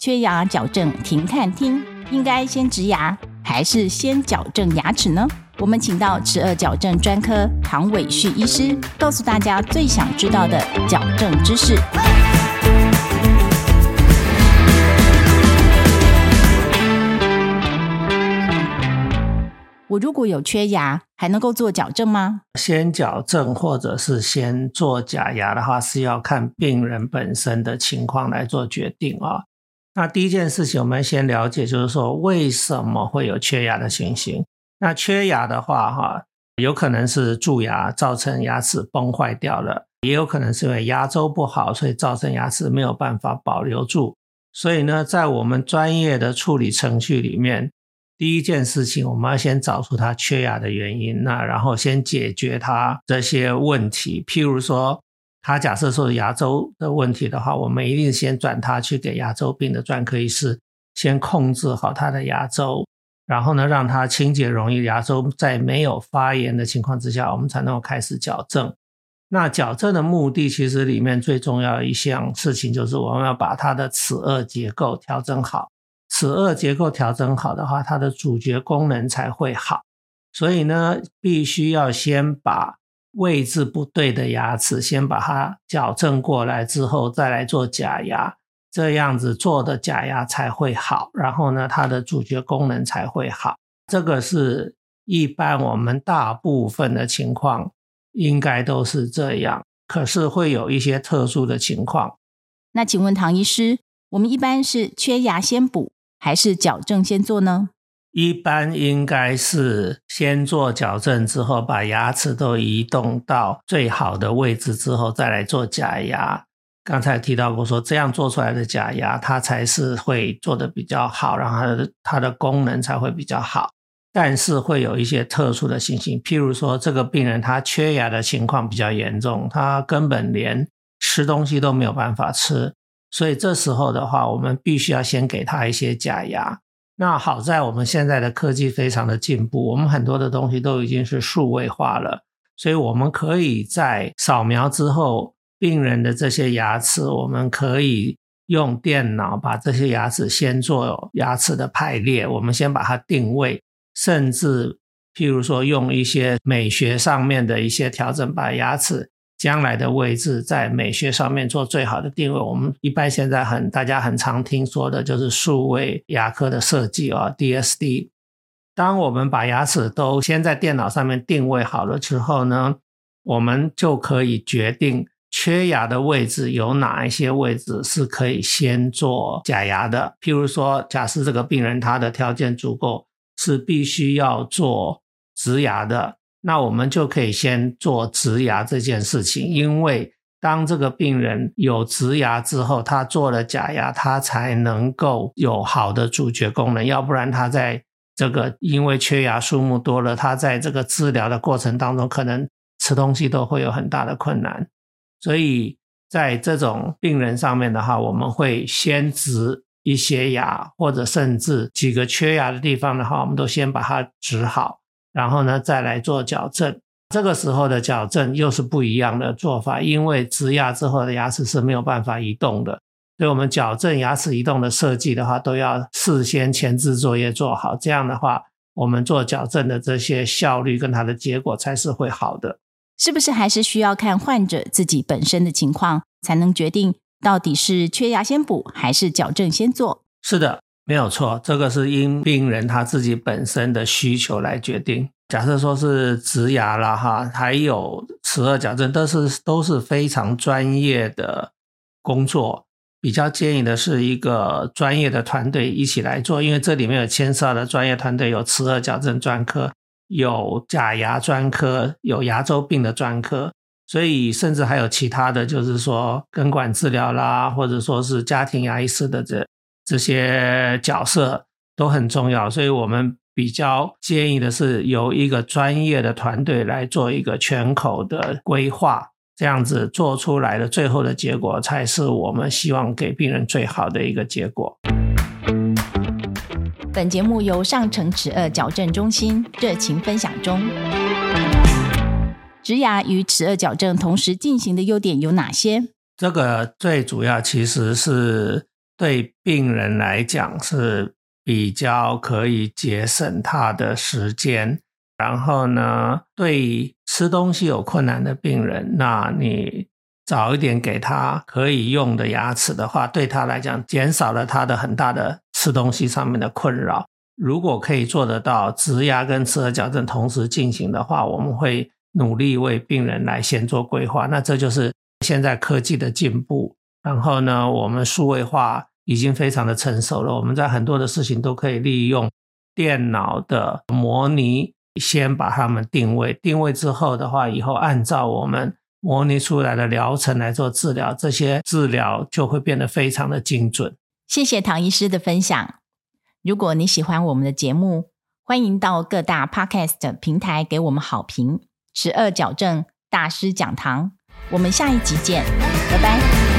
缺牙矫正停看听，应该先植牙还是先矫正牙齿呢？我们请到齿颚矫正专科唐伟旭医师，告诉大家最想知道的矫正知识。我如果有缺牙，还能够做矫正吗？先矫正或者是先做假牙的话，是要看病人本身的情况来做决定啊。那第一件事情，我们先了解，就是说为什么会有缺牙的情形。那缺牙的话，哈，有可能是蛀牙造成牙齿崩坏掉了，也有可能是因为牙周不好，所以造成牙齿没有办法保留住。所以呢，在我们专业的处理程序里面，第一件事情，我们要先找出它缺牙的原因，那然后先解决它这些问题。譬如说，他假设说牙周的问题的话，我们一定先转他去给牙周病的专科医师，先控制好他的牙周，然后呢，让他清洁容易，牙周在没有发炎的情况之下，我们才能够开始矫正。那矫正的目的，其实里面最重要的一项事情，就是我们要把他的齿颚结构调整好。齿颚结构调整好的话，它的咀嚼功能才会好。所以呢，必须要先把位置不对的牙齿先把它矫正过来，之后再来做假牙，这样子做的假牙才会好。然后呢，它的咀嚼功能才会好。这个是一般我们大部分的情况应该都是这样，可是会有一些特殊的情况。那请问唐医师，我们一般是缺牙先补？还是矫正先做呢？一般应该是先做矫正，之后把牙齿都移动到最好的位置之后，再来做假牙。刚才提到过，说这样做出来的假牙，它才是会做的比较好，然后它的它的功能才会比较好。但是会有一些特殊的情形，譬如说这个病人他缺牙的情况比较严重，他根本连吃东西都没有办法吃。所以这时候的话，我们必须要先给他一些假牙。那好在我们现在的科技非常的进步，我们很多的东西都已经是数位化了，所以我们可以在扫描之后，病人的这些牙齿，我们可以用电脑把这些牙齿先做牙齿的排列，我们先把它定位，甚至譬如说用一些美学上面的一些调整，把牙齿。将来的位置在美学上面做最好的定位，我们一般现在很大家很常听说的就是数位牙科的设计啊，DSD。当我们把牙齿都先在电脑上面定位好了之后呢，我们就可以决定缺牙的位置有哪一些位置是可以先做假牙的。譬如说，假设这个病人他的条件足够，是必须要做植牙的。那我们就可以先做植牙这件事情，因为当这个病人有植牙之后，他做了假牙，他才能够有好的咀嚼功能，要不然他在这个因为缺牙数目多了，他在这个治疗的过程当中，可能吃东西都会有很大的困难。所以在这种病人上面的话，我们会先植一些牙，或者甚至几个缺牙的地方的话，我们都先把它植好。然后呢，再来做矫正。这个时候的矫正又是不一样的做法，因为植牙之后的牙齿是没有办法移动的，所以我们矫正牙齿移动的设计的话，都要事先前置作业做好。这样的话，我们做矫正的这些效率跟它的结果才是会好的。是不是还是需要看患者自己本身的情况，才能决定到底是缺牙先补还是矫正先做？是的。没有错，这个是因病人他自己本身的需求来决定。假设说是植牙了哈，还有齿颚矫正，都是都是非常专业的工作。比较建议的是一个专业的团队一起来做，因为这里面有牵涉的专业团队，有齿颚矫正专科，有假牙专科，有牙周病的专科，所以甚至还有其他的就是说根管治疗啦，或者说是家庭牙医师的这。这些角色都很重要，所以我们比较建议的是由一个专业的团队来做一个全口的规划，这样子做出来的最后的结果才是我们希望给病人最好的一个结果。本节目由上城齿颚矫正中心热情分享中。植牙与齿颚矫正同时进行的优点有哪些？这个最主要其实是。对病人来讲是比较可以节省他的时间。然后呢，对吃东西有困难的病人，那你早一点给他可以用的牙齿的话，对他来讲减少了他的很大的吃东西上面的困扰。如果可以做得到植牙跟齿颌矫正同时进行的话，我们会努力为病人来先做规划。那这就是现在科技的进步。然后呢，我们数位化已经非常的成熟了，我们在很多的事情都可以利用电脑的模拟。先把它们定位，定位之后的话，以后按照我们模拟出来的疗程来做治疗，这些治疗就会变得非常的精准。谢谢唐医师的分享。如果你喜欢我们的节目，欢迎到各大 Podcast 平台给我们好评。十二矫正大师讲堂，我们下一集见，拜拜。